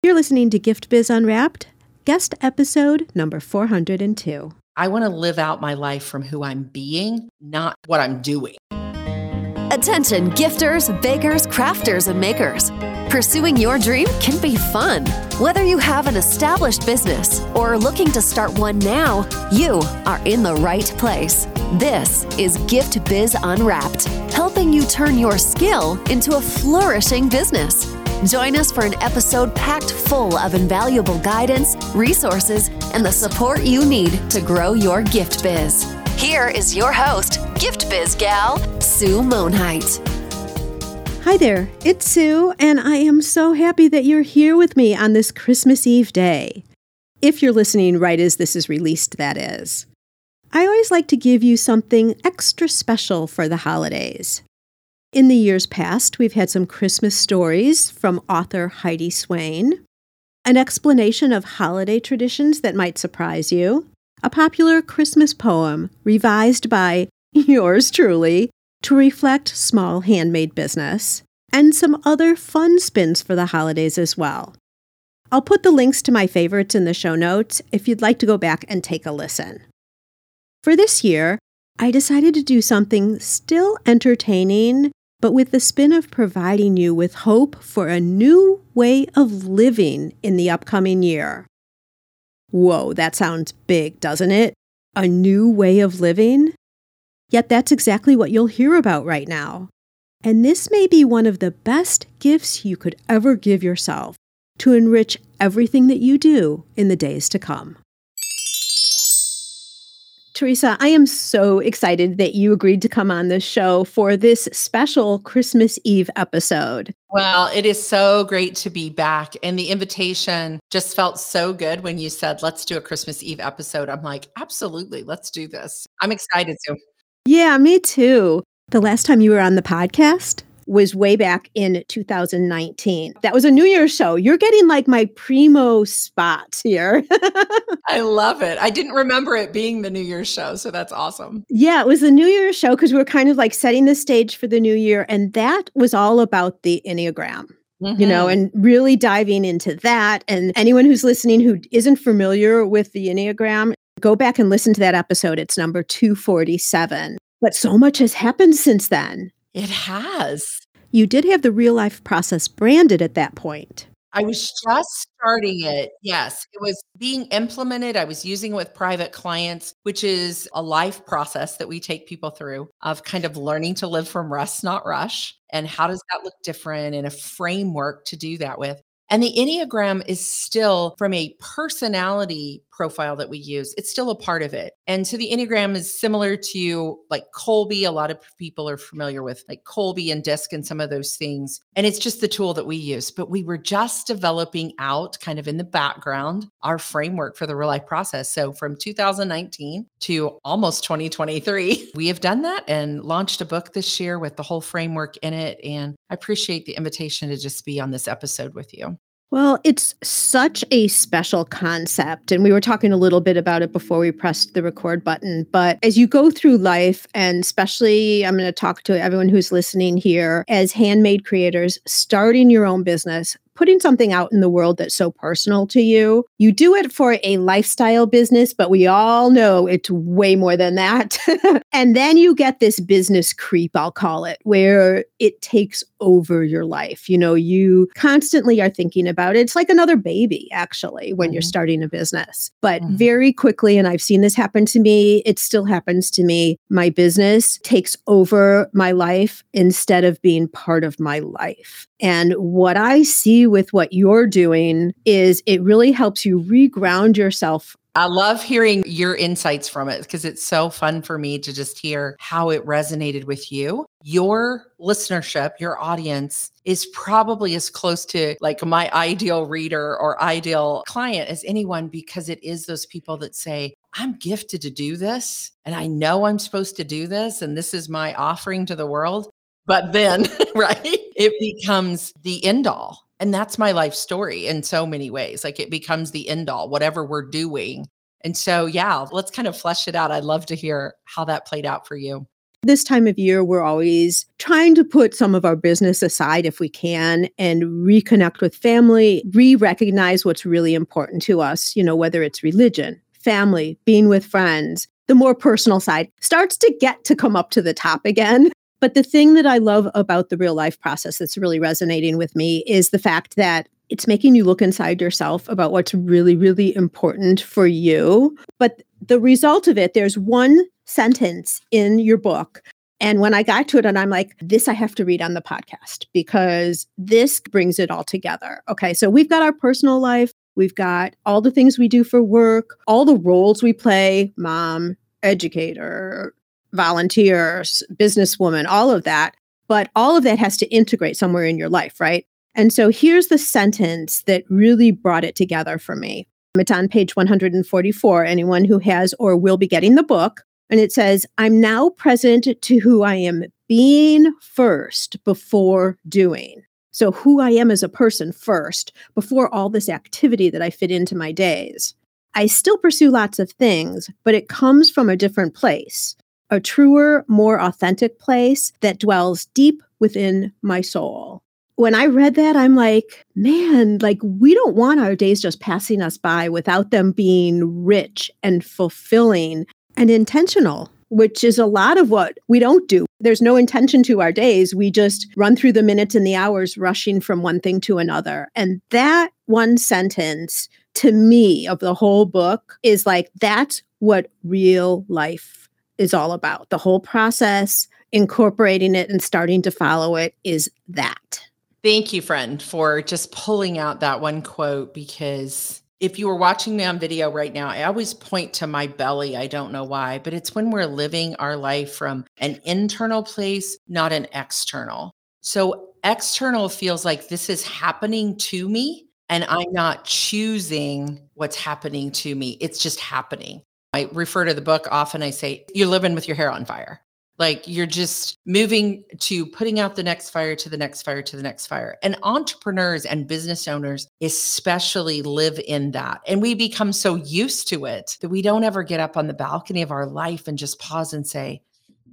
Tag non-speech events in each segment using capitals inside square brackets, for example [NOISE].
You're listening to Gift Biz Unwrapped, guest episode number 402. I want to live out my life from who I'm being, not what I'm doing. Attention, gifters, bakers, crafters, and makers. Pursuing your dream can be fun. Whether you have an established business or are looking to start one now, you are in the right place. This is Gift Biz Unwrapped, helping you turn your skill into a flourishing business. Join us for an episode packed full of invaluable guidance, resources, and the support you need to grow your gift biz. Here is your host, Gift Biz Gal, Sue Monheit. Hi there, it's Sue, and I am so happy that you're here with me on this Christmas Eve day. If you're listening right as this is released, that is. I always like to give you something extra special for the holidays. In the years past, we've had some Christmas stories from author Heidi Swain, an explanation of holiday traditions that might surprise you, a popular Christmas poem revised by [LAUGHS] yours truly to reflect small handmade business, and some other fun spins for the holidays as well. I'll put the links to my favorites in the show notes if you'd like to go back and take a listen. For this year, I decided to do something still entertaining but with the spin of providing you with hope for a new way of living in the upcoming year. Whoa, that sounds big, doesn't it? A new way of living? Yet that's exactly what you'll hear about right now. And this may be one of the best gifts you could ever give yourself to enrich everything that you do in the days to come. Teresa, I am so excited that you agreed to come on this show for this special Christmas Eve episode. Well, it is so great to be back. And the invitation just felt so good when you said, let's do a Christmas Eve episode. I'm like, absolutely, let's do this. I'm excited to. Yeah, me too. The last time you were on the podcast, was way back in 2019. That was a New Year's show. You're getting like my primo spot here. [LAUGHS] I love it. I didn't remember it being the New Year's show. So that's awesome. Yeah, it was the New Year's show because we are kind of like setting the stage for the new year. And that was all about the Enneagram. Mm-hmm. You know, mm-hmm. and really diving into that. And anyone who's listening who isn't familiar with the Enneagram, go back and listen to that episode. It's number 247. But so much has happened since then. It has. You did have the real life process branded at that point. I was just starting it. Yes, it was being implemented. I was using it with private clients, which is a life process that we take people through of kind of learning to live from rest, not rush. And how does that look different and a framework to do that with? And the Enneagram is still, from a personality profile that we use, it's still a part of it. And so the Enneagram is similar to like Kolbe. A lot of people are familiar with like Kolbe and DISC and some of those things. And it's just the tool that we use. But we were just developing out kind of in the background our framework for the real life process. So from 2019 to almost 2023, [LAUGHS] we have done that and launched a book this year with the whole framework in it. And I appreciate the invitation to just be on this episode with you. Well, it's such a special concept. And we were talking a little bit about it before we pressed the record button. But as you go through life, and especially I'm going to talk to everyone who's listening here as handmade creators, starting your own business, putting something out in the world that's so personal to you. You do it for a lifestyle business, but we all know it's way more than that. [LAUGHS] and then you get this business creep, I'll call it, where it takes over your life. You know, you constantly are thinking about it. It's like another baby, actually, when mm-hmm. you're starting a business. But mm-hmm. very quickly, and I've seen this happen to me, it still happens to me. My business takes over my life instead of being part of my life. And what I see with what you're doing is it really helps you reground yourself I love hearing your insights from it because it's so fun for me to just hear how it resonated with you. Your listenership, your audience is probably as close to like my ideal reader or ideal client as anyone because it is those people that say, I'm gifted to do this and I know I'm supposed to do this and this is my offering to the world. But then, [LAUGHS] right, it becomes the end all. And that's my life story in so many ways. Like it becomes the end all, whatever we're doing. And so, yeah, let's kind of flesh it out. I'd love to hear how that played out for you. This time of year, we're always trying to put some of our business aside if we can and reconnect with family, re recognize what's really important to us, you know, whether it's religion, family, being with friends. The more personal side starts to get to come up to the top again. But the thing that I love about the real life process that's really resonating with me is the fact that it's making you look inside yourself about what's really, really important for you. But the result of it, there's one sentence in your book. And when I got to it, and I'm like, this I have to read on the podcast because this brings it all together. Okay. So we've got our personal life, we've got all the things we do for work, all the roles we play mom, educator, volunteers, businesswoman, all of that. But all of that has to integrate somewhere in your life, right? And so here's the sentence that really brought it together for me. It's on page 144. Anyone who has or will be getting the book. And it says, I'm now present to who I am being first before doing. So, who I am as a person first before all this activity that I fit into my days. I still pursue lots of things, but it comes from a different place a truer, more authentic place that dwells deep within my soul. When I read that, I'm like, man, like we don't want our days just passing us by without them being rich and fulfilling and intentional, which is a lot of what we don't do. There's no intention to our days. We just run through the minutes and the hours rushing from one thing to another. And that one sentence to me of the whole book is like, that's what real life is all about. The whole process, incorporating it and starting to follow it is that. Thank you, friend, for just pulling out that one quote because if you were watching me on video right now, I always point to my belly. I don't know why, but it's when we're living our life from an internal place, not an external. So, external feels like this is happening to me, and I'm not choosing what's happening to me. It's just happening. I refer to the book often. I say, you're living with your hair on fire. Like you're just moving to putting out the next fire to the next fire to the next fire. And entrepreneurs and business owners especially live in that. And we become so used to it that we don't ever get up on the balcony of our life and just pause and say,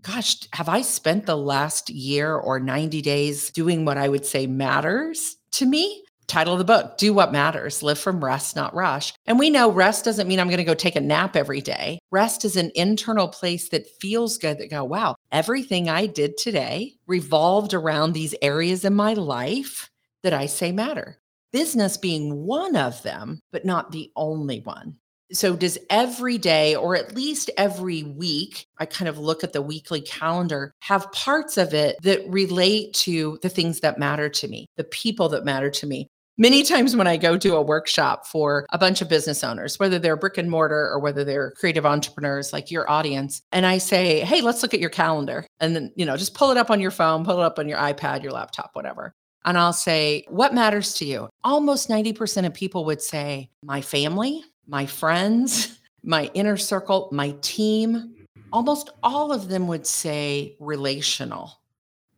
Gosh, have I spent the last year or 90 days doing what I would say matters to me? Title of the book do what matters live from rest not rush. And we know rest doesn't mean i'm going to go take a nap every day. Rest is an internal place that feels good that go wow everything i did today revolved around these areas in my life that i say matter. Business being one of them but not the only one. So does every day or at least every week i kind of look at the weekly calendar have parts of it that relate to the things that matter to me the people that matter to me Many times when I go to a workshop for a bunch of business owners, whether they're brick and mortar or whether they're creative entrepreneurs like your audience, and I say, hey, let's look at your calendar. And then, you know, just pull it up on your phone, pull it up on your iPad, your laptop, whatever. And I'll say, what matters to you? Almost 90% of people would say, my family, my friends, [LAUGHS] my inner circle, my team. Almost all of them would say relational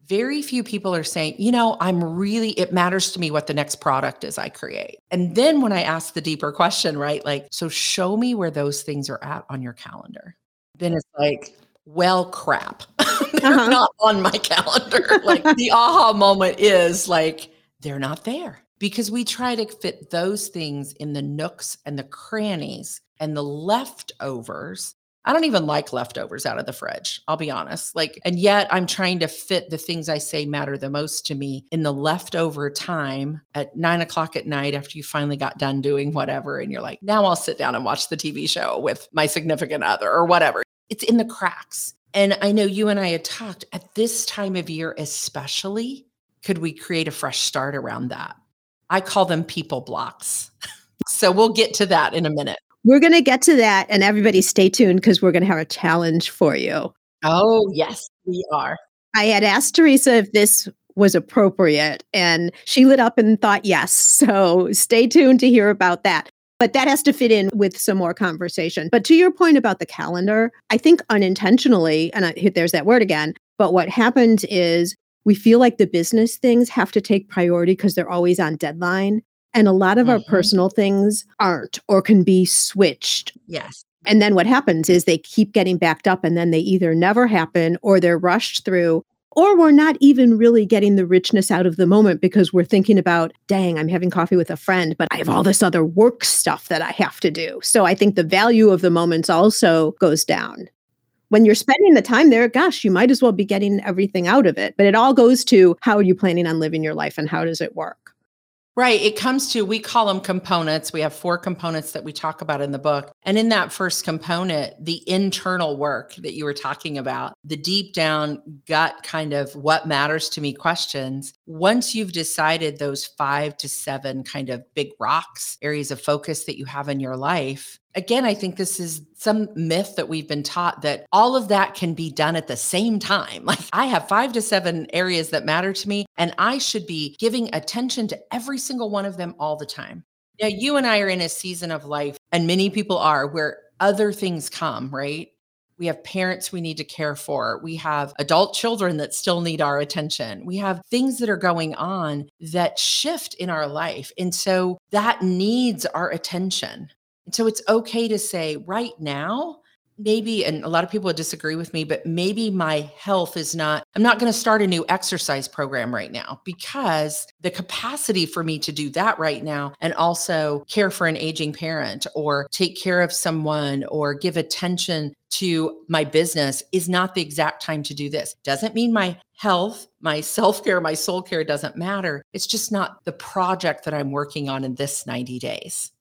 very few people are saying, you know, I'm really, it matters to me what the next product is I create. And then when I ask the deeper question, right, like, so show me where those things are at on your calendar. Then it's like, well, crap. [LAUGHS] they're uh-huh. not on my [LAUGHS] calendar. like the aha moment is like, they're not there because we try to fit those things in the nooks and the crannies and the leftovers I don't even like leftovers out of the fridge. I'll be honest. Like, and yet I'm trying to fit the things I say matter the most to me in the leftover time at nine o'clock at night after you finally got done doing whatever. And you're like, now I'll sit down and watch the TV show with my significant other or whatever. It's in the cracks. And I know you and I had talked at this time of year, especially, could we create a fresh start around that? I call them people blocks. [LAUGHS] so we'll get to that in a minute. We're going to get to that, and everybody stay tuned because we're going to have a challenge for you. Oh, yes, we are. I had asked Teresa if this was appropriate, and she lit up and thought yes. [LAUGHS] So stay tuned to hear about that. But that has to fit in with some more conversation. But to your point about the calendar, I think unintentionally, and I, there's that word again, but what happens is we feel like the business things have to take priority because they're always on deadline. And a lot of mm-hmm. our personal things aren't or can be switched. Yes. And then what happens is they keep getting backed up and then they either never happen or they're rushed through or we're not even really getting the richness out of the moment because we're thinking about, dang, I'm having coffee with a friend, but I have all this other work stuff that I have to do. So I think the value of the moments also goes down. When you're spending the time there, gosh, you might as well be getting everything out of it. But it all goes to how are you planning on living your life and how does it work? Right. It comes to, we call them components. We have four components that we talk about in the book. And in that first component, the internal work that you were talking about, the deep down gut kind of what matters to me questions. Once you've decided those five to seven kind of big rocks, areas of focus that you have in your life, again, I think this is some myth that we've been taught that all of that can be done at the same time. [LAUGHS] Like I have five to seven areas that matter to me, and I should be giving attention to every single one of them all the time. Now, you and I are in a season of life, and many people are where other things come, right? We have parents we need to care for. We have adult children that still need our attention. We have things that are going on that shift in our life. And so that needs our attention. And so it's okay to say right now, maybe, and a lot of people disagree with me, but maybe my health is not, I'm not going to start a new exercise program right now because the capacity for me to do that right now and also care for an aging parent or take care of someone or give attention to my business is not the exact time to do this. Doesn't mean my health, my [LAUGHS] self care, my soul care doesn't matter. It's just not the project that I'm working on in this 90 days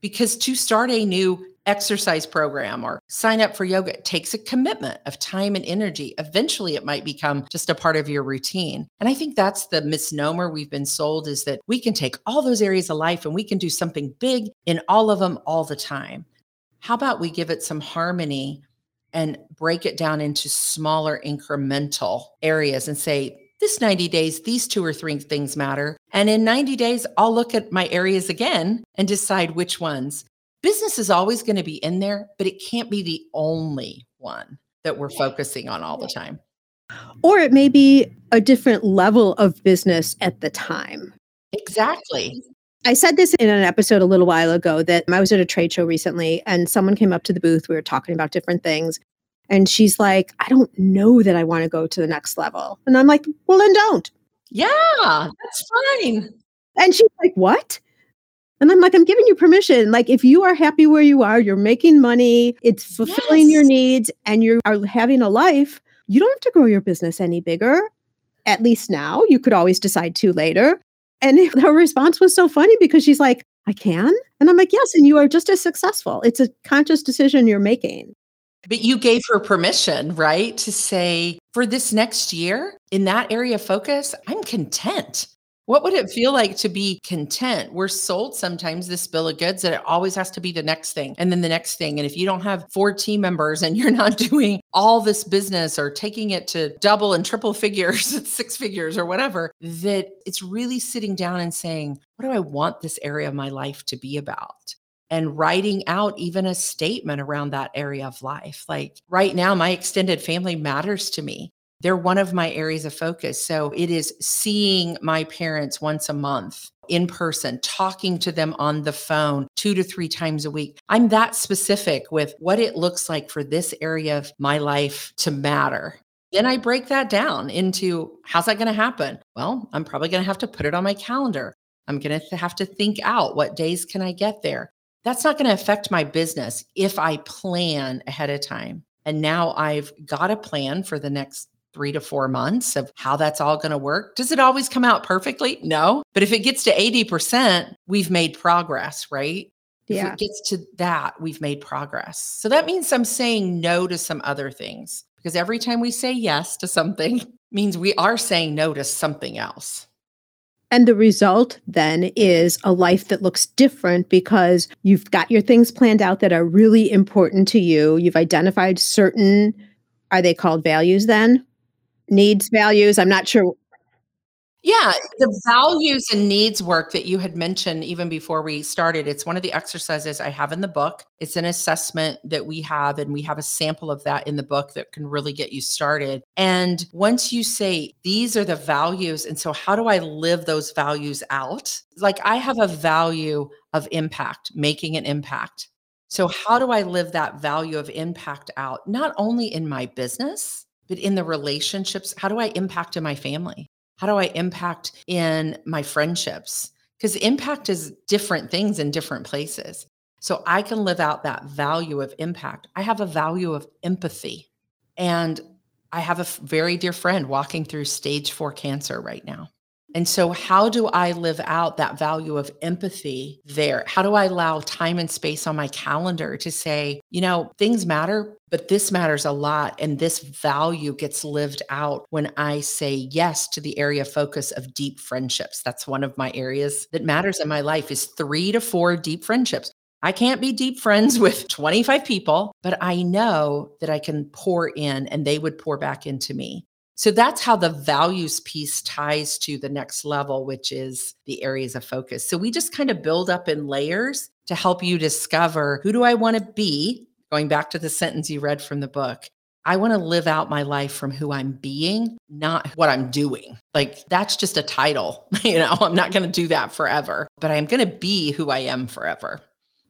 because to start a new exercise program or sign up for yoga takes a commitment of time and energy. Eventually, it might become just a part of your routine. And I think that's the misnomer we've been sold is that we can take all those areas of life and we can do something big in all of them all the time. How about we give it some harmony and break it down into smaller incremental areas and say, this 90 days, these two or three things matter. And in 90 days, I'll look at my areas again and decide which ones. Business is always going to be in there, but it can't be the only one that we're focusing on all the time. Or it may be a different level of business at the time. Exactly. I said this in an episode a little while ago that I was at a trade show recently and someone came up to the booth. We were talking about different things. And she's like, I don't know that I want to go to the next level. And I'm like, well, then don't. Yeah, that's fine. And she's like, what? And I'm like, I'm giving you permission. Like, if you are happy where you are, you're making money, it's fulfilling yes. your needs, and you are having a life, you don't have to grow your business any bigger. At least now, you could always decide to later. And [LAUGHS] her response was so funny because she's like, I can. And I'm like, yes. And you are just as successful. It's a conscious decision you're making. But you gave her permission, right? To say, for this next year, in that area of focus, I'm content. What would it feel like to be content? We're sold sometimes this bill of goods that it always has to be the next thing and then the next thing. And if you don't have four team members and you're [LAUGHS] not doing all this business or taking it to double and triple figures, [LAUGHS] six figures or whatever, that it's really sitting down and saying, what do I want this area of my life to be about? And writing out even a statement around that area of life. Like right now, my extended family matters to me. They're one of my areas of focus. So it is seeing my parents once a month in person, talking to them on the phone two to three times a week. I'm that specific with what it looks like for this area of my life to matter. Then I break that down into how's that going to happen? Well, I'm probably going to have to put it on my calendar. I'm going to have to think out what days can I get there? That's not going to affect my business if I plan ahead of time. And now I've got a plan for the next three to four months of how that's all going to work. Does it always come out perfectly? No. But if it gets to 80%, we've made progress, right? Yeah. If it gets to that, we've made progress. So that means I'm saying no to some other things because every time we say yes to something [LAUGHS] means we are saying no to something else. And the result then is a life that looks different because you've got your things planned out that are really important to you. You've identified certain, are they called values then? Needs, values. I'm not sure yeah, the values and needs work that you had mentioned even before we started, it's one of the exercises I have in the book. It's an assessment that we have, and we have a sample of that in the book that can really get you started. And once you say, these are the values, and so how do I live those values out? Like I have a value of impact, making an impact. So, how do I live that value of impact out, not only in my business, but in the relationships? How do I impact in my family? How do I impact in my friendships? Because impact is different things in different places. So I can live out that value of impact. I have a value of empathy. And I have a very dear friend walking through stage four cancer right now. And so, how do I live out that value of empathy there? How do I allow time and space on my calendar to say, you know, things matter, but this matters a lot. And this value gets lived out when I say yes to the area focus of deep friendships. That's one of my areas that matters in my life is three to four deep friendships. I can't be deep friends [LAUGHS] with 25 people, but I know that I can pour in and they would pour back into me. So that's how the values piece ties to the next level, which is the areas of focus. So we just kind of build up in layers to help you discover who do I want to be? Going back to the sentence you read from the book. I want to live out my life from who I'm being, not what I'm doing. Like that's just a title. [LAUGHS] You know, I'm not going to do that forever, but I'm going to be who I am forever.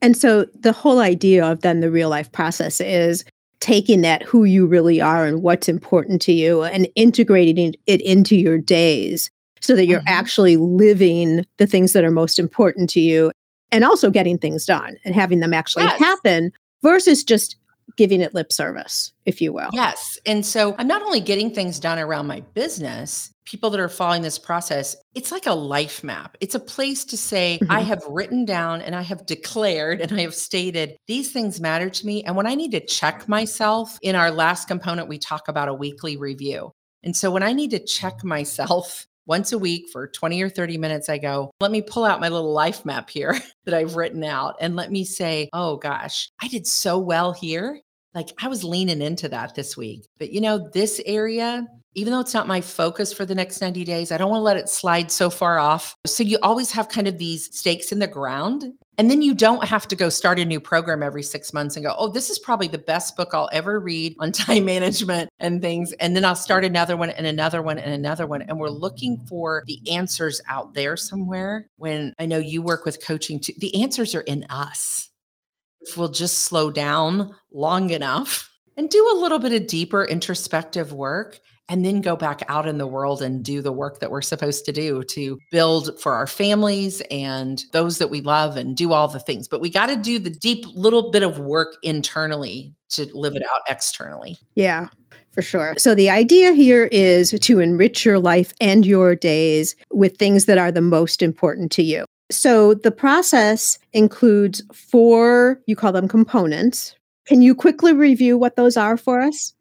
And so the whole idea of then the real life process is taking that who you really are and what's important to you and integrating it into your days so that you're mm-hmm. actually living the things that are most important to you and also getting things done and having them actually yes. happen versus just giving it lip service, if you will. Yes. And so I'm not only getting things done around my business, people that are following this process, it's like a life map. It's a place to say, mm-hmm. I have written down and I have declared and I have stated these things matter to me. And when I need to check myself, in our last component, we talk about a weekly review. And so when I need to check myself, [LAUGHS] once a week for 20 or 30 minutes, I go, let me pull out my little life map here [LAUGHS] that I've written out and let me say, oh gosh, I did so well here. Like I was leaning into that this week. But you know, this area, even though it's not my focus for the next 90 days, I don't want to let it slide so far off. So you always have kind of these stakes in the ground. And then you don't have to go start a new program every six months and go, oh, this is probably the best book I'll ever read on [LAUGHS] time management and things. And then I'll start another one and another one and another one. And we're looking for the answers out there somewhere. When I know you work with coaching too, the answers are in us. If we'll just slow down long enough and do a little bit of deeper introspective work and then go back out in the world and do the work that we're supposed to do to build for our families and those that we love and do all the things. But we got to do the deep little bit of work internally to live it out externally. Yeah. For sure. So, the idea here is to enrich your life and your days with things that are the most important to you. So, the process includes four, you call them components. Can you quickly review what those are for us?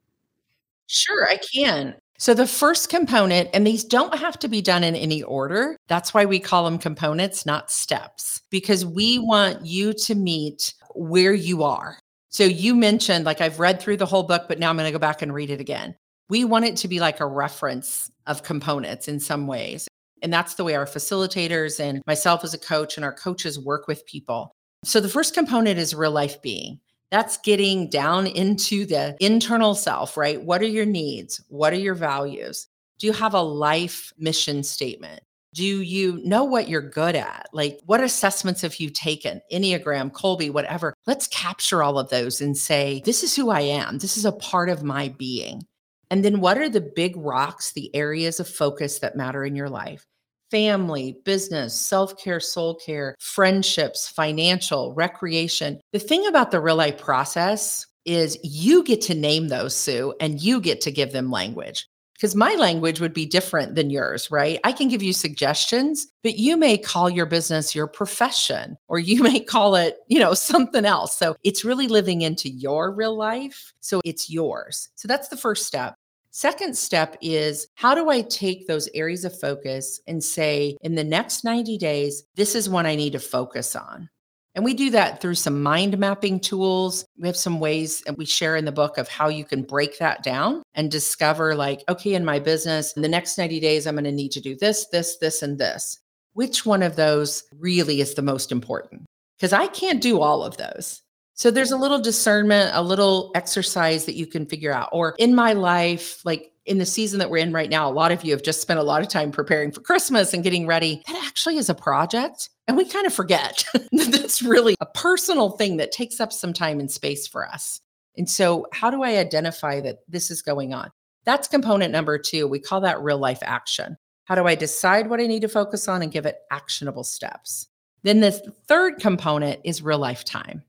Sure, I can. So, the first component, and these don't have to be done in any order. That's why we call them components, not steps, because we want you to meet where you are. So, you mentioned, like, I've read through the whole book, but now I'm going to go back and read it again. We want it to be like a reference of components in some ways. And that's the way our facilitators and myself as a coach and our coaches work with people. So, the first component is real life being. That's getting down into the internal self, right? What are your needs? What are your values? Do you have a life mission statement? Do you know what you're good at? Like, what assessments have you taken? Enneagram, Kolbe, whatever. Let's capture all of those and say, this is who I am. This is a part of my being. And then, what are the big rocks, the areas of focus that matter in your life? Family, business, self care, soul care, friendships, financial, recreation. The thing about the real life process is you get to name those, Sue, and you get to give them language. Because my language would be different than yours, right? I can give you suggestions, but you may call your business your profession or you [LAUGHS] may call it, you know, something else. So it's really living into your real life. So it's yours. So that's the first step. Second step is how do I take those areas of focus and say, in the next 90 days, this is what I need to focus on? And we do that through some mind mapping tools. We have some ways and we share in the book of how you can break that down and discover, like, okay, in my business, in the next 90 days, I'm going to need to do this, this, this, and this. Which one of those really is the most important? Because I can't do all of those. So there's a little discernment, a little exercise that you can figure out. Or in my life, like in the season that we're in right now, a lot of you have just spent a lot of time preparing for Christmas and getting ready. That actually is a project. And we kind of forget [LAUGHS] that that's really a personal thing that takes up some time and space for us. And so, how do I identify that this is going on? That's component number two. We call that real life action. How do I decide what I need to focus on and give it actionable steps? Then the third component is real life time.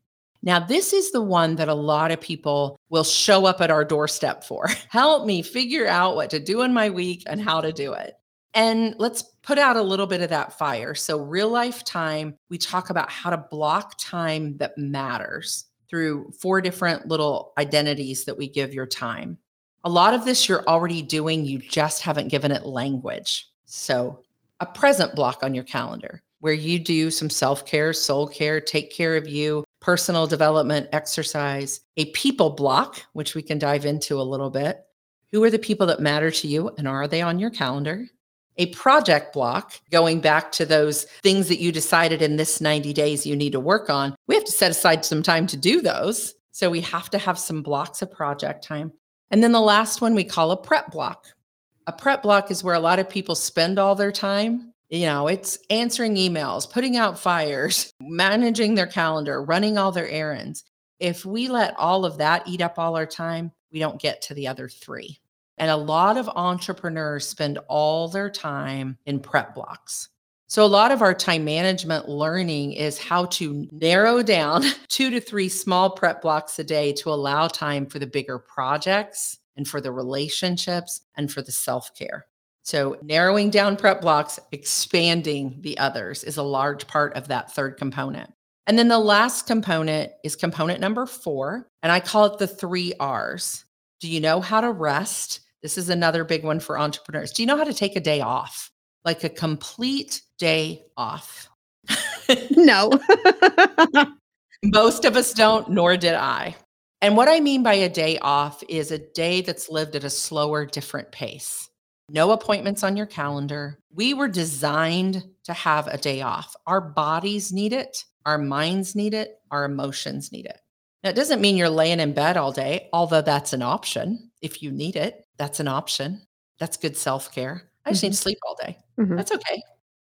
Now, this is the one that a lot of people will show up at our doorstep for. [LAUGHS] Help me figure out what to do in my week and how to do it. And let's put out a little bit of that fire. So, real life time, we talk about how to block time that matters through four different little identities that we give your time. A lot of this you're already doing, you just haven't given it language. So, a present block on your calendar where you do some self care, soul care, take care of you, personal development, exercise, a people block, which we can dive into a little bit. Who are the people that matter to you and are they on your calendar? A project block, going back to those things that you decided in this 90 days you need to work on. We have to set aside some time to do those. So we have to have some blocks of project time. And then the last one we call a prep block. A prep block is where a lot of people spend all their time you know, it's answering emails, putting out fires, managing their calendar, running all their errands. If we let all of that eat up all our time, we don't get to the other three. And a lot of entrepreneurs spend all their time in prep blocks. So, a lot of our time management learning is how to narrow down [LAUGHS] two to three small prep blocks a day to allow time for the bigger projects and for the relationships and for the self care. So, narrowing down prep blocks, expanding the others is a large part of that third component. And then the last component is component number four, and I call it the three R's. Do you know how to rest? This is another big one for entrepreneurs. Do you know how to take a day off? Like a complete day off? no. [LAUGHS] Most of us don't, nor did I. And what I mean by a day off is a day that's lived at a slower, different pace no appointments on your calendar. We were designed to have a day off. Our bodies need it, our minds need it, our emotions need it. Now, it doesn't mean you're laying in bed all day, although that's an option. If you need it, that's an option. That's good self care. I just mm-hmm. need to sleep all day. Mm-hmm. That's okay.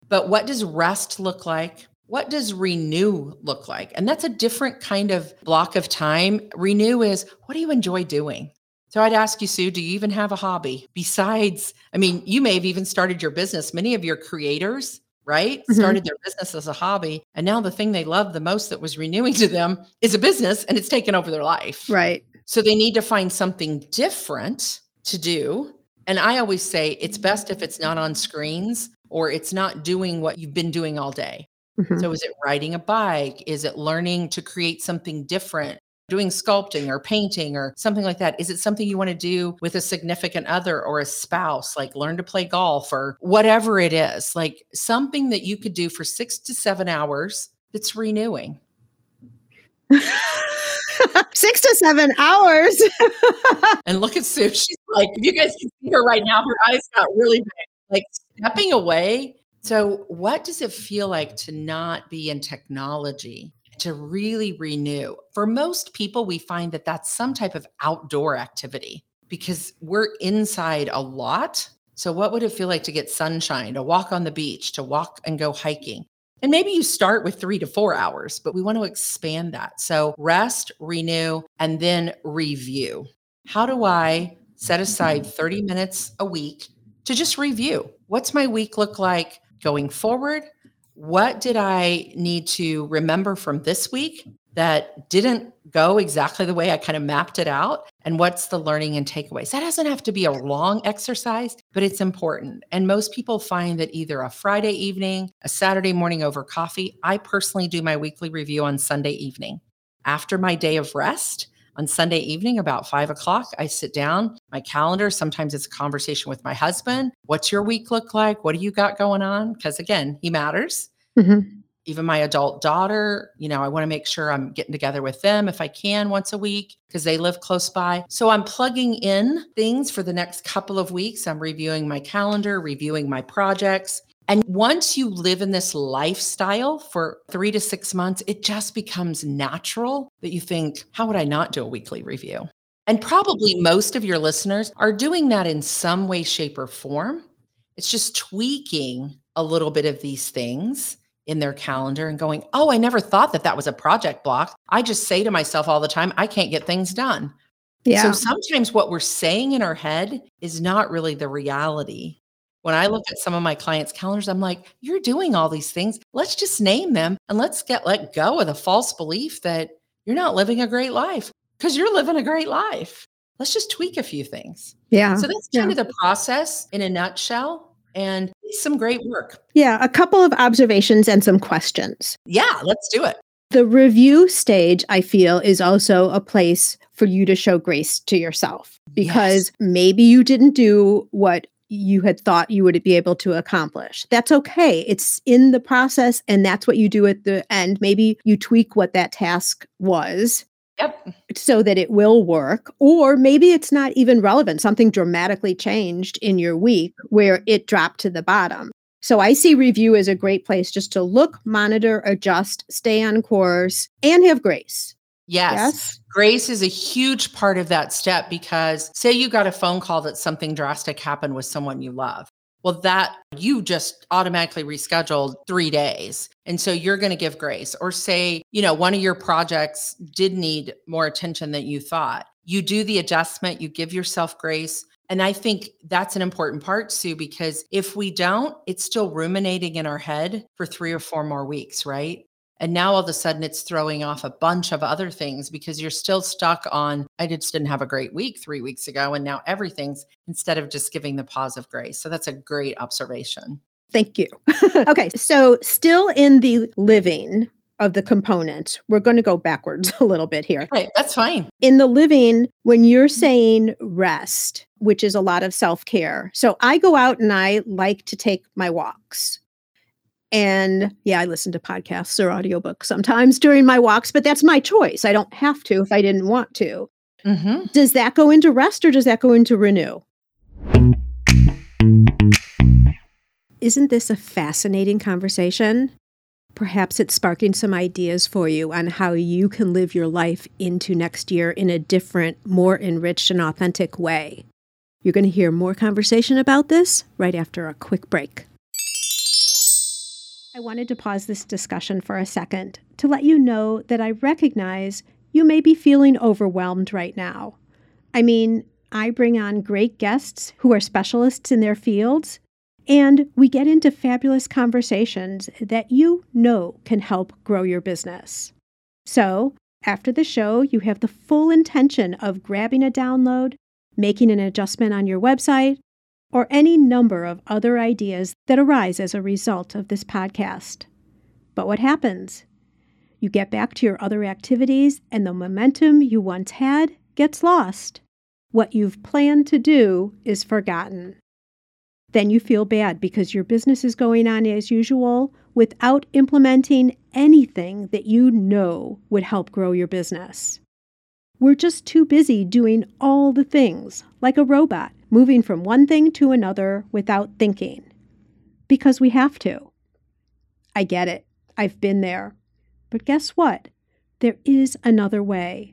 But what does rest look like? What does renew look like? And that's a different kind of block of time. Renew is what do you enjoy doing? So I'd ask you, Sue, do you even have a hobby besides? I mean, you may have even started your business. Many of your creators, right, mm-hmm. started their business as a hobby. And now the thing they love the most that was renewing to them is a business and it's taken over their life. Right. So they need to find something different to do. And I always say it's best if it's not on screens or it's not doing what you've been doing all day. Mm-hmm. So is it riding a bike? Is it learning to create something different? Doing sculpting or painting or something like that? Is it something you want to do with a significant other or a spouse, like learn to play golf or whatever it is? Like something that you could do for six to seven hours that's renewing. [LAUGHS] six to seven hours. [LAUGHS] and look at Sue. She's like, if you guys can see her right now, her eyes got really big, like stepping away. So, what does it feel like to not be in technology? To really renew. For most people, we find that that's some type of outdoor activity because we're inside a lot. So, what would it feel like to get sunshine, to walk on the beach, to walk and go hiking? And maybe you start with three to four hours, but we want to expand that. So, rest, renew, and then review. How do I set aside 30 minutes a week to just review? What's my week look like going forward? What did I need to remember from this week that didn't go exactly the way I kind of mapped it out? And what's the learning and takeaways? That doesn't have to be a long exercise, but it's important. And most people find that either a Friday evening, a Saturday morning over coffee, I personally do my weekly review on Sunday evening. After my day of rest, on Sunday evening, about five o'clock, I sit down, my calendar. Sometimes it's a conversation with my husband. What's your week look like? What do you got going on? Because again, he matters. Mm-hmm. Even my adult daughter, you know, I want to make sure I'm getting together with them if I can once a week because they live close by. So I'm plugging in things for the next couple of weeks. I'm reviewing my calendar, reviewing my projects. And once you live in this lifestyle for three to six months, it just becomes natural that you think, how would I not do a weekly review? And probably most of your listeners are doing that in some way, shape, or form. It's just tweaking a little bit of these things in their calendar and going, Oh, I never thought that that was a project block. I just say to myself all the time, I can't get things done. Yeah. So sometimes what we're saying in our head is not really the reality. When I look at some of my clients' calendars, I'm like, you're doing all these things. Let's just name them and let's get let go of the false belief that you're not living a great life because you're living a great life. Let's just tweak a few things. Yeah. So that's kind yeah. of the process in a nutshell and some great work. Yeah, a couple of observations and some questions. Yeah, let's do it. The review stage, I feel, is also a place for you to show grace to yourself because yes. maybe you didn't do what you had thought you would be able to accomplish. That's okay. It's in the process, and that's what you do at the end. Maybe you tweak what that task was. Yep. So that it will work. Or maybe it's not even relevant. Something dramatically changed in your week where it dropped to the bottom. So I see review as a great place just to look, monitor, adjust, stay on course, and have grace. Yes. yes. Grace is a huge part of that step because say you got a phone call that something drastic happened with someone you love. Well, that you just automatically rescheduled three days. And so you're going to give grace. Or say, you know, one of your projects did need more attention than you thought. You do the adjustment, you give yourself grace. And I think that's an important part, Sue, because if we don't, it's still ruminating in our head for three or four more weeks, right? And now all of a sudden it's throwing off a bunch of other things because you're still stuck on, I just didn't have a great week three weeks ago. And now everything's instead of just giving the pause of grace. So that's a great observation. Thank you. [LAUGHS] okay. So, still in the living of the component, we're going to go backwards [LAUGHS] a little bit here. Right. That's fine. In the living, when you're saying rest, which is a lot of self care. So, I go out and I like to take my walks. And yeah, I listen to podcasts or audiobooks sometimes during my walks, but that's my choice. I don't have to if I didn't want to. Mm-hmm. Does that go into rest or does that go into renew? Isn't this a fascinating conversation? Perhaps it's sparking some ideas for you on how you can live your life into next year in a different, more enriched, and authentic way. You're going to hear more conversation about this right after a quick break. I wanted to pause this discussion for a second to let you know that I recognize you may be feeling overwhelmed right now. I mean, I bring on great guests who are specialists in their fields, and we get into fabulous conversations that you know can help grow your business. So, after the show, you have the full intention of grabbing a download, making an adjustment on your website, or any number of other ideas that arise as a result of this podcast. But what happens? You get back to your other activities, and the momentum you once had gets lost. What you've planned to do is forgotten. Then you feel bad because your business is going on as usual without implementing anything that you know would help grow your business. We're just too busy doing all the things, like a robot, moving from one thing to another without thinking. Because we have to. I get it. I've been there. But guess what? There is another way.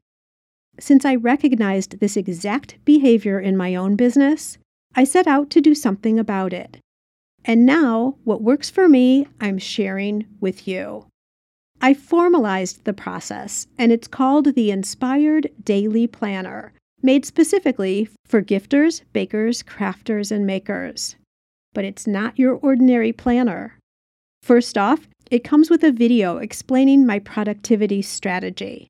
Since I recognized this exact behavior in my own business, I set out to do something about it. And now, what works for me, I'm sharing with you. I formalized the process, and it's called the Inspired Daily Planner, made specifically for gifters, bakers, crafters, and makers. But it's not your ordinary planner. First off, it comes with a video explaining my productivity strategy.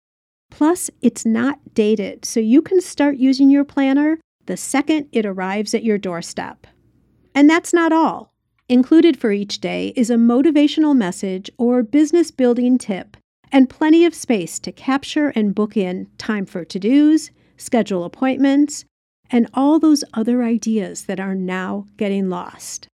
Plus, it's not dated, so you can start using your planner the second it arrives at your doorstep. And that's not all. Included for each day is a motivational message or business building tip, and plenty of space to capture and book in time for to dos, schedule appointments, and all those other ideas that are now getting lost.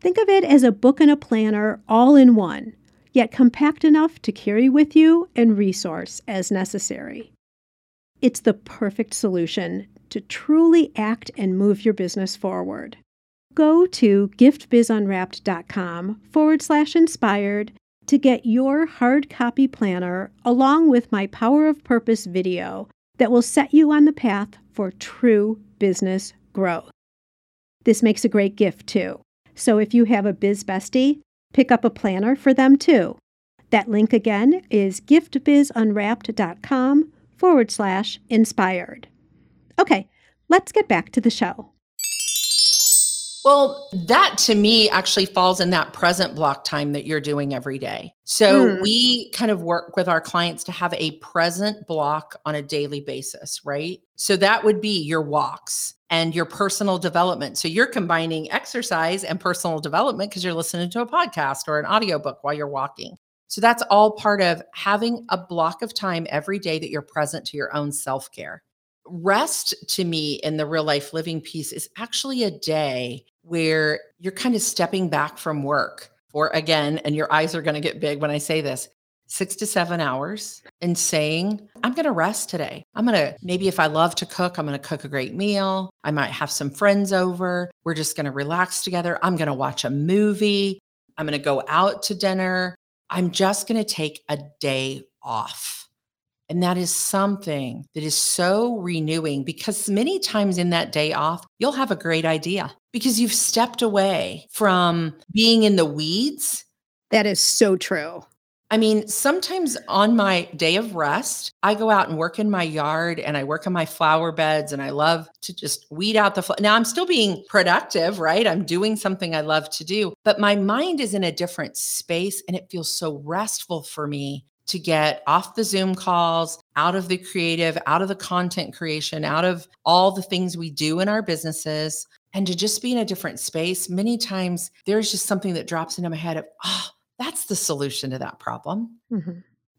Think of it as a book and a planner all in one, yet compact enough to carry with you and resource as necessary. It's the perfect solution to truly act and move your business forward go to giftbizunwrapped.com forward slash inspired to get your hard copy planner along with my Power of Purpose video that will set you on the path for true business growth. This makes a great gift too. So if you have a biz bestie, pick up a planner for them too. That link again is giftbizunwrapped.com forward slash inspired. Okay, let's get back to the show. Well, that to me actually falls in that present block time that you're doing every day. So mm. we kind of work with our clients to have a present block on a daily basis, right? So that would be your walks and your personal development. So you're combining exercise and personal development because you're listening to a podcast or an audiobook while you're walking. So that's all part of having a block of time every day that you're present to your own self care. Rest to me in the real life living piece is actually a day where you're kind of stepping back from work for again, and your eyes are going to get big when I say this six to seven hours and saying, I'm going to rest today. I'm going to, maybe if I love to cook, I'm going to cook a great meal. I might have some friends over. We're just going to relax together. I'm going to watch a movie. I'm going to go out to dinner. I'm just going to take a day off. And that is something that is so renewing because many times in that day off, you'll have a great idea because you've stepped away from being in the weeds. That is so true. I mean, sometimes on my day of rest, I go out and work in my yard and I work on my flower beds and I love to just weed out the fl- Now I'm still being productive, right? I'm doing something I love to do, but my mind is in a different space and it feels so restful for me to get off the Zoom calls, out of the creative, out of the content creation, out of all the things we do in our businesses, and to just be in a different space. Many times there's just something that drops into my head of, oh, that's the solution to that problem. Mm-hmm.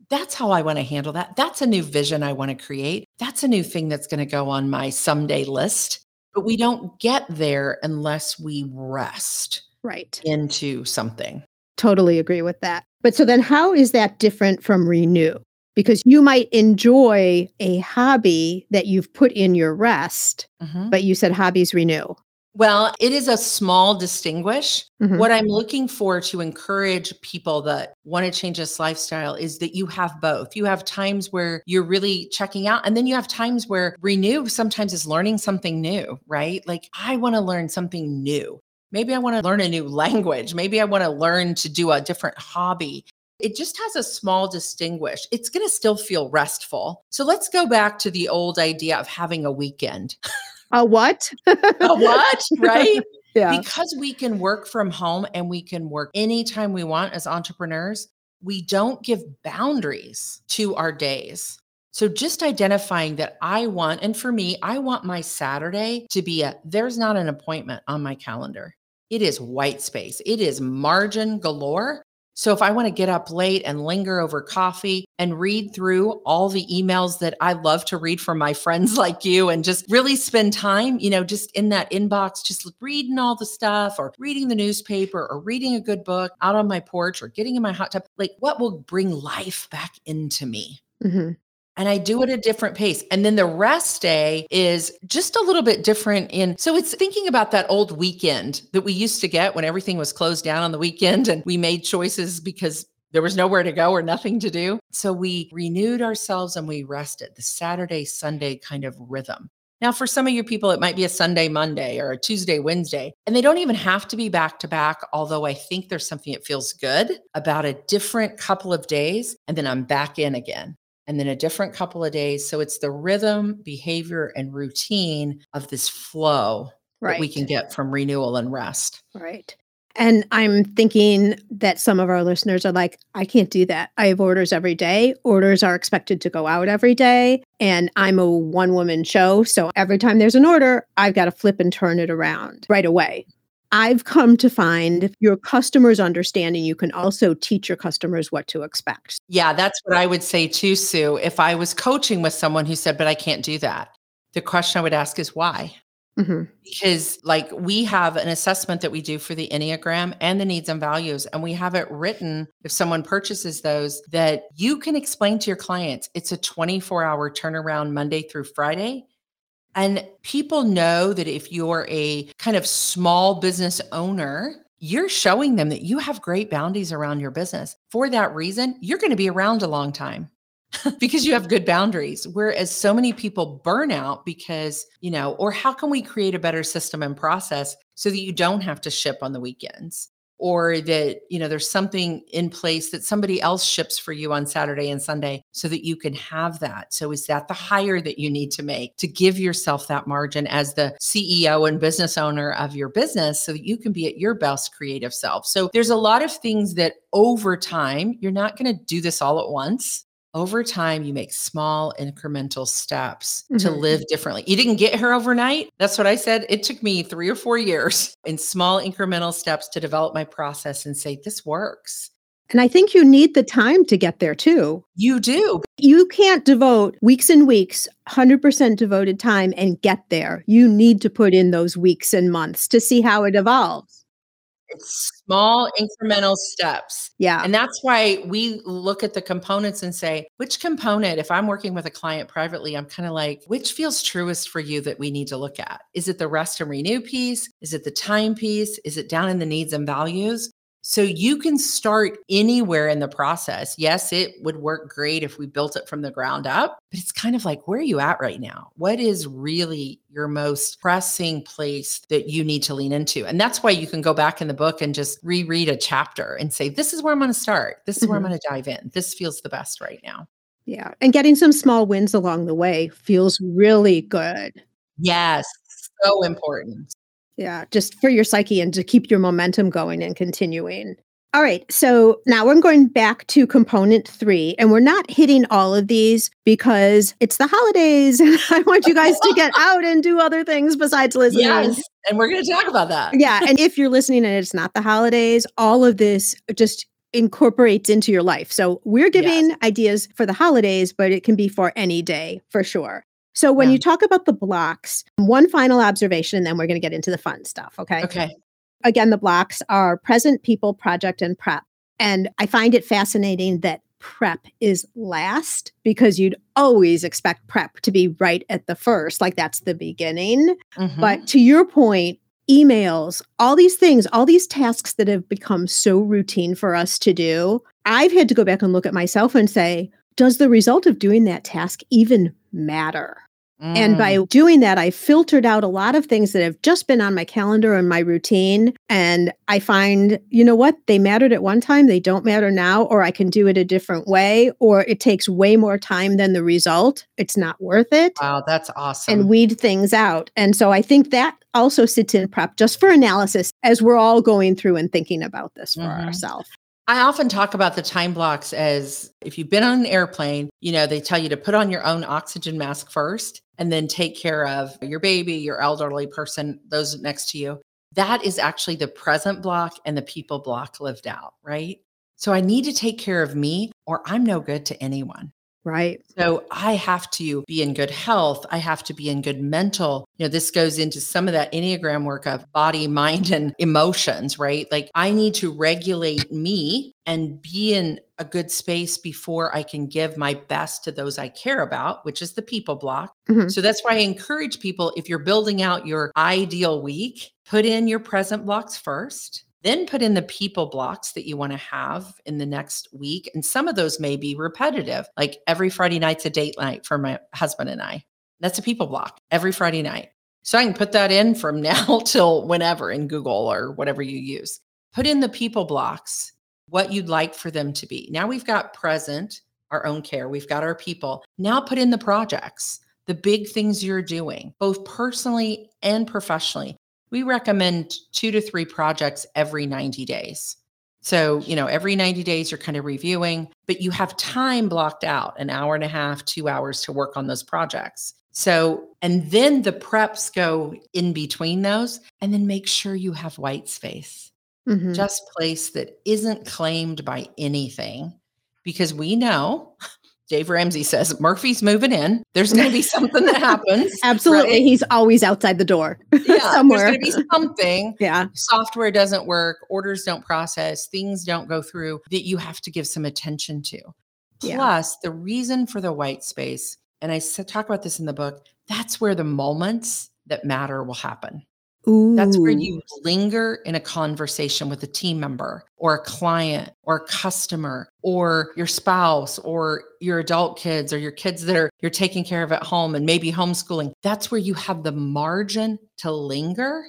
That's how I want to handle that. That's a new vision I want to create. That's a new thing that's going to go on my someday list. But we don't get there unless we rest right into something. Totally agree with that. But so then, how is that different from renew? Because you might enjoy a hobby that you've put in your rest, mm-hmm. but you said hobbies renew. Well, it is a small distinguish. Mm-hmm. What I'm looking for to encourage people that want to change this lifestyle is that you have both. You have times where you're really checking out, and then you have times where renew sometimes is learning something new, right? Like, I want to learn something new. Maybe I want to learn a new language. Maybe I want to learn to do a different hobby. It just has a small distinguish. It's going to still feel restful. So let's go back to the old idea of having a weekend. A what? a what? [LAUGHS] Right? Yeah. Because we can work from home and we can work anytime we want as entrepreneurs, we don't give boundaries to our days. So just identifying that I want, and for me, I want my Saturday to be a there's not an appointment on my calendar. It is white space, it is margin galore. So if I want to get up late and linger over coffee and read through all the emails that I love to read from my [LAUGHS] friends like you and just really spend time, you know, just in that inbox, just reading all the stuff or reading the newspaper or reading a good book out on my porch or getting in my hot tub, like what will bring life back into me? Mm-hmm and I do it at a different pace. And then the rest day is just a little bit different in so it's thinking about that old weekend that we used to get when everything was closed down on the weekend and we made choices because there was nowhere to go or nothing to do. So we renewed ourselves and we rested the Saturday, Sunday kind of rhythm. Now, for some of you people, it might be a Sunday, Monday, or a Tuesday, Wednesday, and they don't even have to be back to back. Although I think there's something that feels good about a different couple of days, and then I'm back in again and then a different couple of days. So it's the rhythm, behavior, and routine of this flow right. that we can get from renewal and rest. Right. And I'm thinking that some of our listeners are like, I can't do that. I have orders every day. Orders are expected to go out every day. And I'm a one woman show. So every time there's an order, I've got to flip and turn it around right away. I've come to find your customers understanding you can also teach your customers what to expect. Yeah, that's what I would say too, Sue. If I was coaching with someone who said, but I can't do that, the question I would ask is why? Mm-hmm. Because, like, we have an assessment that we do for the Enneagram and the needs and values, and we have it written if someone purchases those that you can explain to your clients it's a 24 hour turnaround Monday through Friday and people know that if you're a kind of small business owner, you're showing them that you have great boundaries around your business. For that reason, you're going to be around a long time [LAUGHS] because you have good boundaries. Whereas so many people burn out because, you know, or how can we create a better system and process so that you don't have to ship on the weekends? Or that you know there's something in place that somebody else ships for you on Saturday and Sunday so that you can have that. So is that the hire that you need to make to give yourself that margin as the CEO and business owner of your business so that you can be at your best creative self. So there's a lot of things that over time you're not going to do this all at once over time you make small incremental steps mm-hmm. to live differently you didn't get here overnight that's what i said it took me three or four years [LAUGHS] in small incremental steps to develop my process and say this works and I think you need the time to get there too. You do. You can't devote weeks and weeks, 100% devoted time and get there. You need to put in those weeks and months to see how it evolves. It's small incremental steps. Yeah. And that's why we look at the components and say, which component, if I'm working with a client privately, I'm kind of like, which feels truest for you that we need to look at? Is it the rest and renew piece? Is it the time piece? Is it down in the needs and values? So you can start anywhere in the process. Yes, it would work great if we built it from the ground up, but it's kind of like, where are you at right now? What is really your most pressing place that you need to lean into? And that's why you can go back in the book and just reread a chapter and say, this is where I'm going to start. This is mm-hmm. where I'm mm-hmm. going to dive in. This feels the best right now. Yeah. And getting some small wins along the way feels really good. Yes. So important. Yeah, just for your psyche and to keep your momentum going and continuing. All right, so now we're going back to component three, and we're not hitting all of these because it's the holidays, [LAUGHS] and I want you guys to get out and do other things besides [LAUGHS] listening. Yes, and we're going to talk about that. yeah, and if you're listening and it's not the holidays, all of this just incorporates into your life. So we're giving yes. ideas for the holidays, but it can be for any day for sure. So when yeah. you talk about the blocks, one final observation, and then we're going to get into the fun stuff. Okay. Okay. Again, the blocks are present, people, project, and prep. And I find it fascinating that prep is last because you'd always expect prep to be right at the first, like that's the beginning. Mm-hmm. But to your point, emails, all these things, all these tasks that have become so routine for us to do, I've had to go back and look at myself and say, does the result of doing that task even matter? Mm. And by mm. doing that, I filtered out a lot of things that have just been on my calendar and my routine. And I find, you know what, they mattered at one time, they don't matter now, or I can do it a different way, or it takes way more time than the result. It's not worth it. Wow, that's awesome. And weed things out. And so I think that also sits in prep just for analysis as we're all going through and thinking about this for mm-hmm. ourselves. I often talk about the time blocks as if you've been on an airplane, you know, they tell you to put on your own oxygen mask first and then take care of your baby, your elderly person, those next to you. That is actually the present block and the people block lived out, right? So I need to take care of me or I'm no good to anyone. Right. So I have to be in good health. I have to be in good mental. You know, this goes into some of that Enneagram work of body, [LAUGHS] mind, and emotions, right? Like I need to regulate me and be in a good space before I can give my best to those I care about, which is the people block. Mm-hmm. So that's why I encourage people if you're building out your ideal week, put in your present blocks first then put in the people blocks that you want to have in the next week. And some of those may be repetitive, like every Friday night's a date night for my husband and I. That's a people block every Friday night. So I can put that in from [LAUGHS] now till whenever in Google or whatever you use. Put in the people blocks, what you'd like for them to be. Now we've got present, our own care, we've got our people. Now put in the projects, the big things you're doing, both personally and professionally we recommend two to three projects every 90 days. So, you know, every 90 days you're kind of reviewing, but you have time blocked out an hour and a half, two hours to work on those projects. So, and then the preps go in between those, and then make sure you have white space, mm-hmm. just place that isn't claimed by anything, because we know Dave Ramsey says Murphy's moving in. There's going to be something that happens. [LAUGHS] Absolutely. Right? He's always outside the door [LAUGHS] yeah, somewhere. There's going to be something. [LAUGHS] yeah. Software doesn't work, orders don't process, things don't go through that you have to give some attention to. Plus, yeah. the reason for the white space, and I talk about this in the book, that's where the moments that matter will happen. Ooh. That's where you linger in a conversation with a team member or a client or a customer or your spouse or your adult kids or your kids that are you're taking care of at home and maybe homeschooling. That's where you have the margin to linger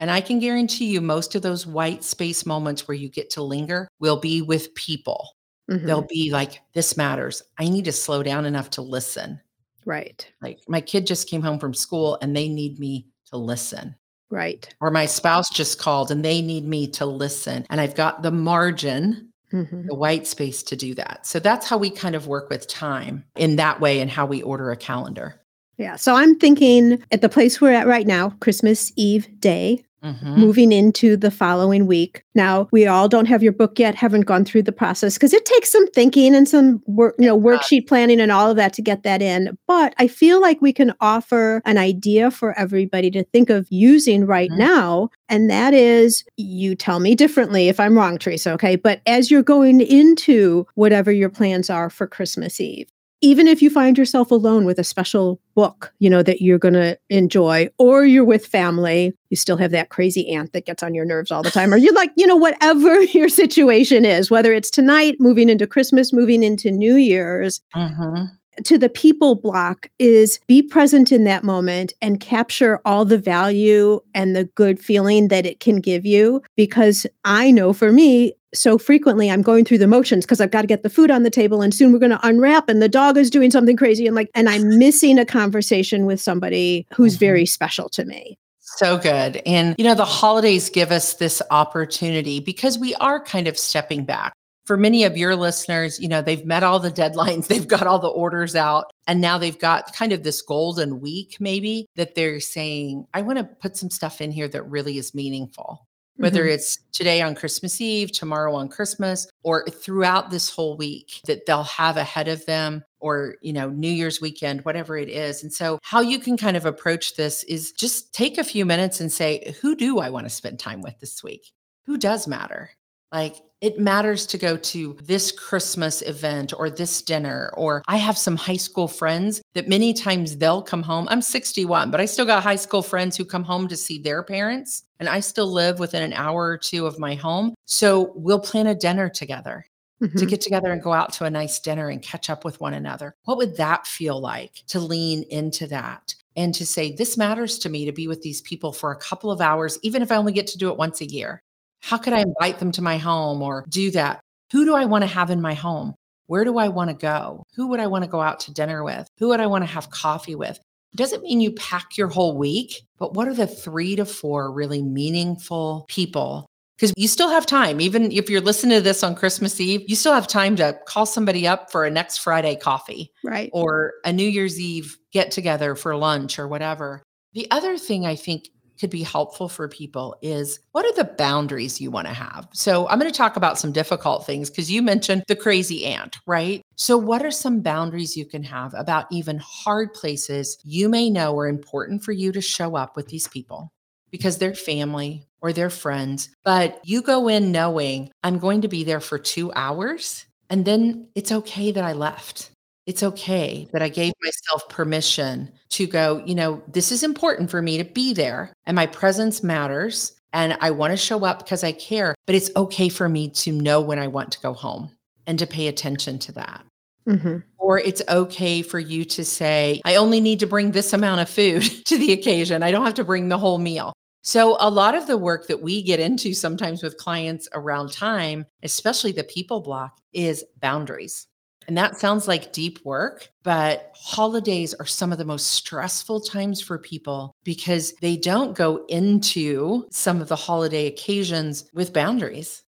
And I can guarantee you, most of those white space moments where you get to linger will be with people. Mhm. They'll be like, this matters. I need to slow down enough to listen. Right. Like, my kid just came home from school and they need me to listen. Right. Or my spouse just called and they need me to listen. And I've got the margin, Mhm. the white space to do that. So that's how we kind of work with time in that way and how we order a calendar. Yeah. So I'm thinking at the place we're at right now, Christmas Eve day, Mhm. moving into the following week. Now, we all don't have your book yet, haven't gone through the process because it takes some thinking and some work, you know, worksheet planning and all of that to get that in. But I feel like we can offer an idea for everybody to think of using right Mhm. now. And that is, you tell me differently if I'm wrong, Teresa, okay? But as you're going into whatever your plans are for Christmas Eve, even if you find yourself alone with a special book, you know, that you're going to enjoy, or you're with family, you still have that crazy aunt that gets on your nerves all the time, or you're like, you know, whatever [LAUGHS] your situation is, whether it's tonight, moving into Christmas, moving into New Year's, Mhm. to the people block is be present in that moment and capture all the value and the good feeling that it can give you. Because I know for me, so frequently I'm going through the motions because I've got to get the food on the table and soon we're going to unwrap and the dog is doing something crazy and like, and I'm missing a conversation with somebody who's very mm-hmm. special to me. So good. And, you know, the holidays give us this opportunity because we are kind of stepping back. For many of your listeners, you know, they've met all the deadlines, [LAUGHS] they've got all the orders out, and now they've got kind of this golden week, maybe that they're saying, I want to put some stuff in here that really is meaningful. Whether Mhm. it's today on Christmas Eve, tomorrow on Christmas, or throughout this whole week that they'll have ahead of them, or, you know, New Year's weekend, whatever it is. And so, how you can kind of approach this is just take a few minutes and say, who do I want to spend time with this week? Who does matter? Like, it matters to go to this Christmas event or this dinner. Or I have some high school friends that many times they'll come home. I'm 61, but I still got high school friends who come home to see their parents. And I still live within an hour or two of my home. So we'll plan a dinner together to Mhm. get together and go out to a nice dinner and catch up with one another. What would that feel like to lean into that and to say, this matters to me to be with these people for a couple of hours, even if I only get to do it once a year? How could I invite them to my home or do that? Who do I want to have in my home? Where do I want to go? Who would I want to go out to dinner with? Who would I want to have coffee with? It doesn't mean you pack your whole week, but what are the three to four really meaningful people because you still have time even if you're listening to this on christmas eve you still have time to call somebody up for a next friday coffee Right. or a new year's eve get together for lunch or whatever the other thing i think could be helpful for people is what are the boundaries you want to have? So i'm going to talk about some difficult things because you mentioned the crazy aunt right? So what are some boundaries you can have about even hard places you may know are important for you to show up with these people? Because they're family or they're friends, but you go in knowing I'm going to be there for two hours and then it's okay that I left. It's okay that I gave myself permission to go, you know, this is important for me to be there and my presence matters and I want to show up because I care, but it's okay for me to know when I want to go home and to pay attention to that. Mhm. Or it's okay for you to say, I only need to bring this amount of food [LAUGHS] to the occasion. I don't have to bring the whole meal. So, a lot of the work that we get into sometimes with clients around time, especially the people block, is boundaries. And that sounds like deep work, but holidays are some of the most stressful times for people because they don't go into some of the holiday occasions with boundaries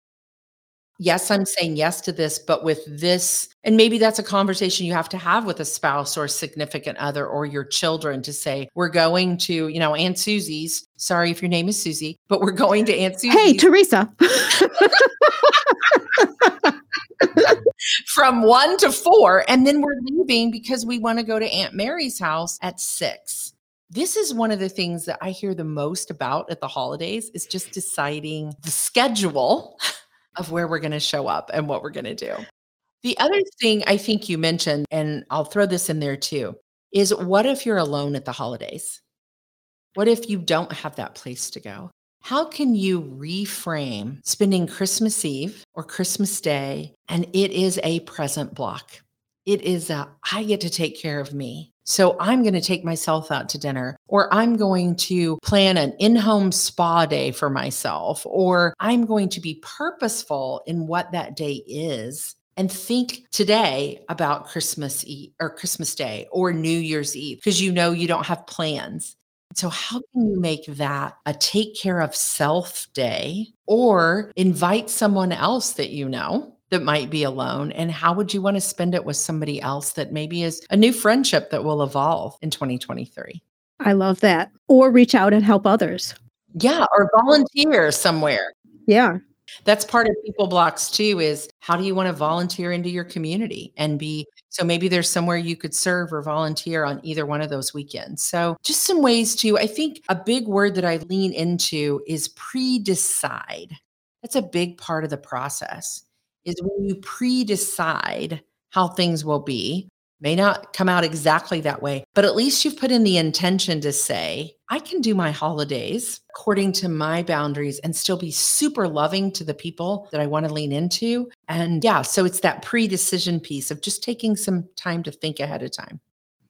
yes, I'm saying yes to this, but with this, and maybe that's a conversation you have to have with a spouse or significant other or your children to say, we're going to, you know, Aunt Susie's. Sorry if your name is Susie, but we're going to Aunt Susie's Hey, Teresa. [LAUGHS] from one to four. And then we're leaving because we want to go to Aunt Mary's house at six. This is one of the things that I hear the most about at the holidays is just deciding the schedule [LAUGHS] of where we're going to show up and what we're going to do. The other thing I think you mentioned, and I'll throw this in there too, is what if you're alone at the holidays? What if you don't have that place to go? How can you reframe spending Christmas Eve or Christmas Day and it is a present block? It is a, I get to take care of me. So I'm going to take myself out to dinner, or I'm going to plan an in home spa day for myself, or I'm going to be purposeful in what that day is and think today about Christmas Eve or Christmas Day or New Year's Eve because you know you don't have plans. So, how can you make that a take care of self day or invite someone else that you know that might be alone? And how would you want to spend it with somebody else that maybe is a new friendship that will evolve in 2023? I love that. Or reach out and help others. Yeah, or volunteer somewhere. Yeah. That's part of people blocks too is how do you want to volunteer into your community and be so maybe there's somewhere you could serve or volunteer on either one of those weekends. So just some ways to I think a big word that I lean into is pre-decide. That's a big part of the process. Is when you pre-decide how things will be may not come out exactly that way, but at least you've put in the intention to say, I can do my holidays according to my boundaries and still be super loving to the people that I want to lean into. And yeah, so it's that pre decision piece of just taking some time to think ahead of time.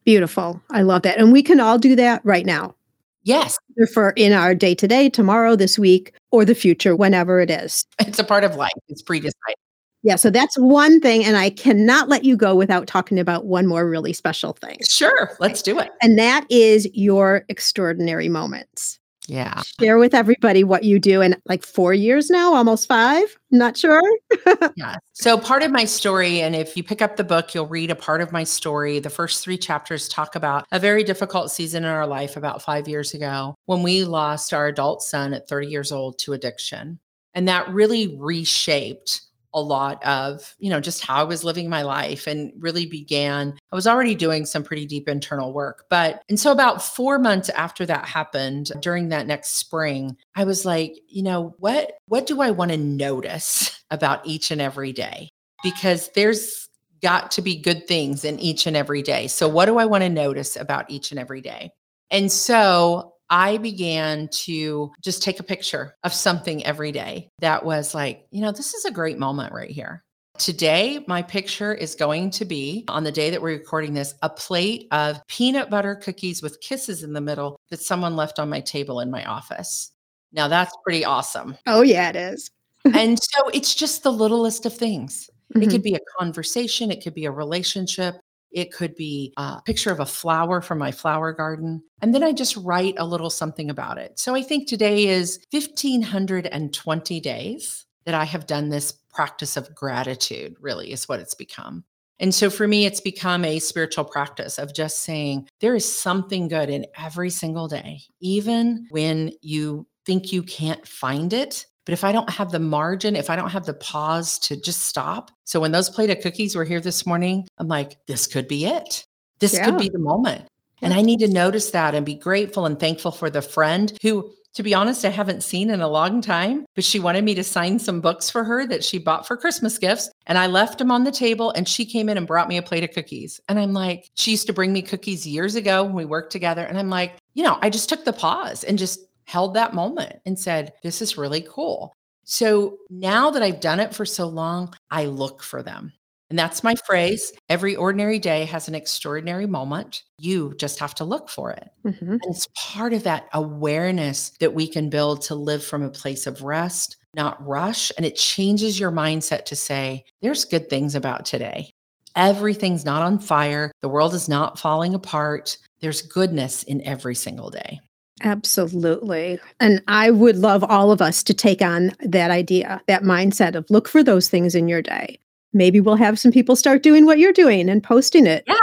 Beautiful. I love that. And we can all do that right now. Yes. For in our day to day, tomorrow, this week, or the future, whenever it is. It's a part of life. It's pre decided. Yeah, so that's one thing. And I cannot let you go without talking about one more really special thing. Sure, let's do it. And that is your extraordinary moments. Yeah. Share with everybody what you do in like four years now, almost five. Not sure. [LAUGHS] yeah. So, part of my story, and if you pick up the book, you'll read a part of my story. The first three chapters talk about a very difficult season in our life about five years ago when we lost our adult son at 30 years old to addiction. And that really reshaped a lot of, you know, just how I was living my life and really began. I was already doing some pretty deep internal work. But, and so about four months after that happened during that next spring, I was like, you know, what, what do I want to notice [LAUGHS] about each and every day? Because there's got to be good things in each and every day. So, what do I want to notice about each and every day? And so I began to just take a picture of something every day that was like, you know, this is a great moment right here. Today, my picture is going to be on the day that we're recording this a plate of peanut butter cookies with kisses in the middle that someone left on my table in my office. Now, that's pretty awesome. Oh, yeah, it is. [LAUGHS] and so it's just the littlest of things. Mm-hmm. It could be a conversation, it could be a relationship, it could be a picture of a flower from my flower garden. And then I just write a little something about it. So I think today is 1,520 days that I have done this practice of gratitude, really, is what it's become. And so for me, it's become a spiritual practice of just saying there is something good in every single day, even when you think you can't find it. But if I don't have the margin, if I don't have the pause to just stop. So when those plate of cookies were here this morning, I'm like, this could be it. This yeah. could be the moment. Yeah. And I need to notice that and be grateful and thankful for the friend who, to be honest, I haven't seen in a long time, but she wanted me to sign some books for her that she bought for Christmas gifts. And I left them on the table and she came in and brought me a plate of cookies. And I'm like, she used to bring me cookies years ago when we worked together. And I'm like, you know, I just took the pause and just held that moment and said, This is really cool. So now that I've done it for so long, I look for them. And that's my phrase. Every ordinary day has an extraordinary moment. You just have to look for it. Mm-hmm. And it's part of that awareness that we can build to live from a place of rest, not rush. And it changes your mindset to say, there's good things about today. Everything's not on fire. The world is not falling apart. There's goodness in every single day. Absolutely. And I would love all of us to take on that idea, that mindset of look for those things in your day. Maybe we'll have some people start doing what you're doing and posting it. Yeah.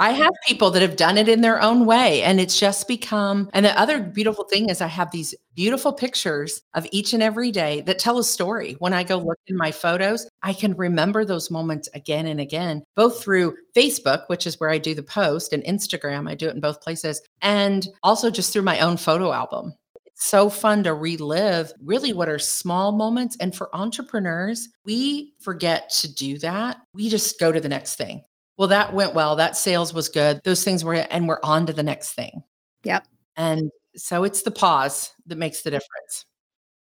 I have people that have done it in their own way and it's just become and the other beautiful thing is I have these beautiful pictures of each and every day that tell a story. When I go look in my photos, I can remember those moments again and again, both through Facebook, which is where I do the post, and Instagram, I do it in both places, and also just through my own photo album It's so fun to relive really what are small moments. And for entrepreneurs, we forget to do that. We just go to the next thing well, that went well. That sales was good. Those things were, and we're on to the next thing. Yep. And so it's the pause that makes the difference.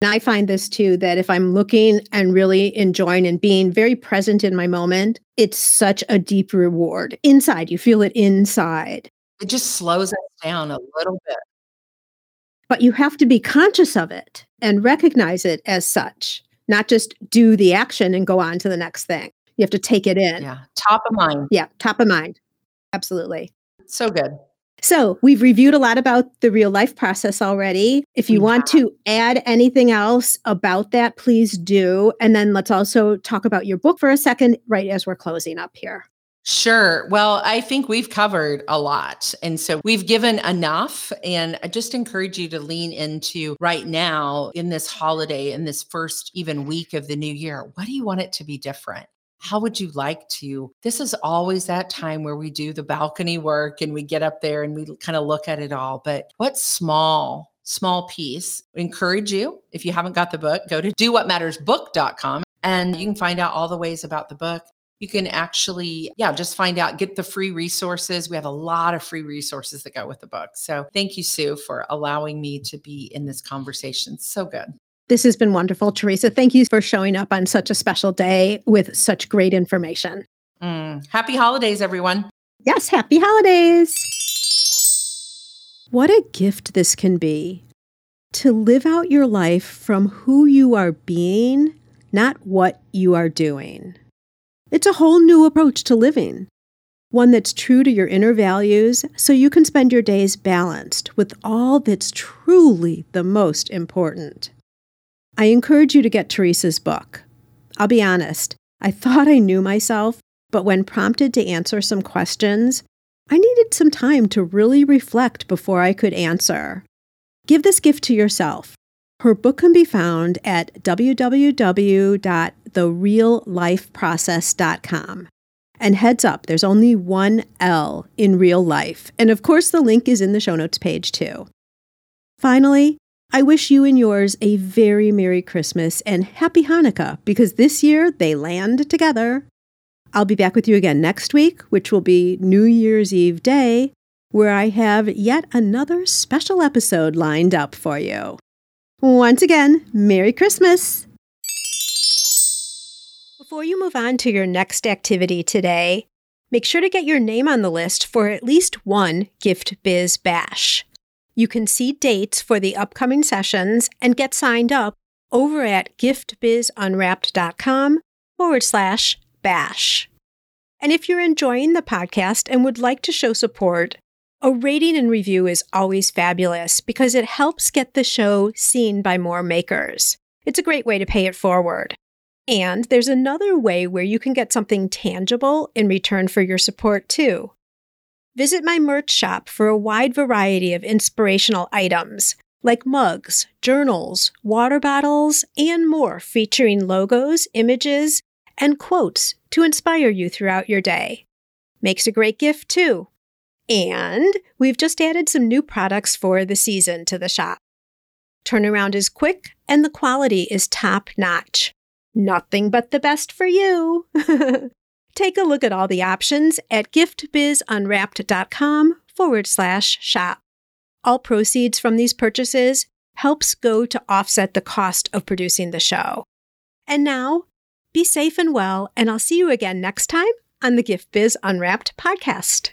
And I find this too that if I'm looking and really enjoying and being very present in my moment, it's such a deep reward inside. You feel it inside. It just slows us down a little bit. But you have to be conscious of it and recognize it as such, not just do the action and go on to the next thing. You have to take it in. Yeah. Top of mind. Yeah. Top of mind. Absolutely. So good. So, we've reviewed a lot about the real life process already. If you We want to add anything else about that, please do. And then let's also talk about your book for a second, right as we're closing up here. Sure. Well, I think we've covered a lot. And so we've given enough. And I just encourage you to lean into right now in this holiday, in this first even week of the new year. What do you want it to be different? How would you like to? This is always that time where we do the balcony work and we get up there and we kind of look at it all. But what small, small piece encourage you? If you haven't got the book, go to dowhatmattersbook.com and you can find out all the ways about the book you can actually yeah just find out get the free resources we have a lot of free resources that go with the book so thank you sue for allowing me to be in this conversation so good This has been wonderful, Teresa. Thank you for showing up on such a special day with such great information. Mm. happy holidays everyone Yes, happy holidays. What a gift this can be to live out your life from who you are being, not what you are doing. It's a whole new approach to living, one that's true to your inner values so you can spend your days balanced with all that's truly the most important. I encourage you to get Teresa's book. I'll be honest, I thought I knew myself, but when prompted to answer some questions, I needed some time to really reflect before I could answer. Give this gift to yourself. Her book can be found at www.thereallifeprocess.com. And heads up, there's only one L in real life. And of course, the link is in the show notes page too. Finally, I wish you and yours a very Merry Christmas and Happy Hanukkah because this year they land together. I'll be back with you again next week, which will be New Year's Eve Day, where I have yet another special episode lined up for you. Once again, Merry Christmas! Before you move on to your next activity today, make sure to get your name on the list for at least one Gift Biz Bash. You can see dates for the upcoming sessions and get signed up over at giftbizunwrapped.com forward slash bash. And if you're enjoying the podcast and would like to show support, a rating and review is always fabulous because it helps get the show seen by more makers. It's a great way to pay it forward. And there's another way where you can get something tangible in return for your support, too. Visit my merch shop for a wide variety of inspirational items like mugs, journals, water bottles, and more featuring logos, images, and quotes to inspire you throughout your day. Makes a great gift, too. And we've just added some new products for the season to the shop. Turnaround is quick and the quality is top notch. Nothing but the best for you. [LAUGHS] Take a look at all the options at giftbizunwrapped.com forward slash shop. All proceeds from these purchases helps go to offset the cost of producing the show. And now, be safe and well, and I'll see you again next time on the Gift Biz Unwrapped podcast.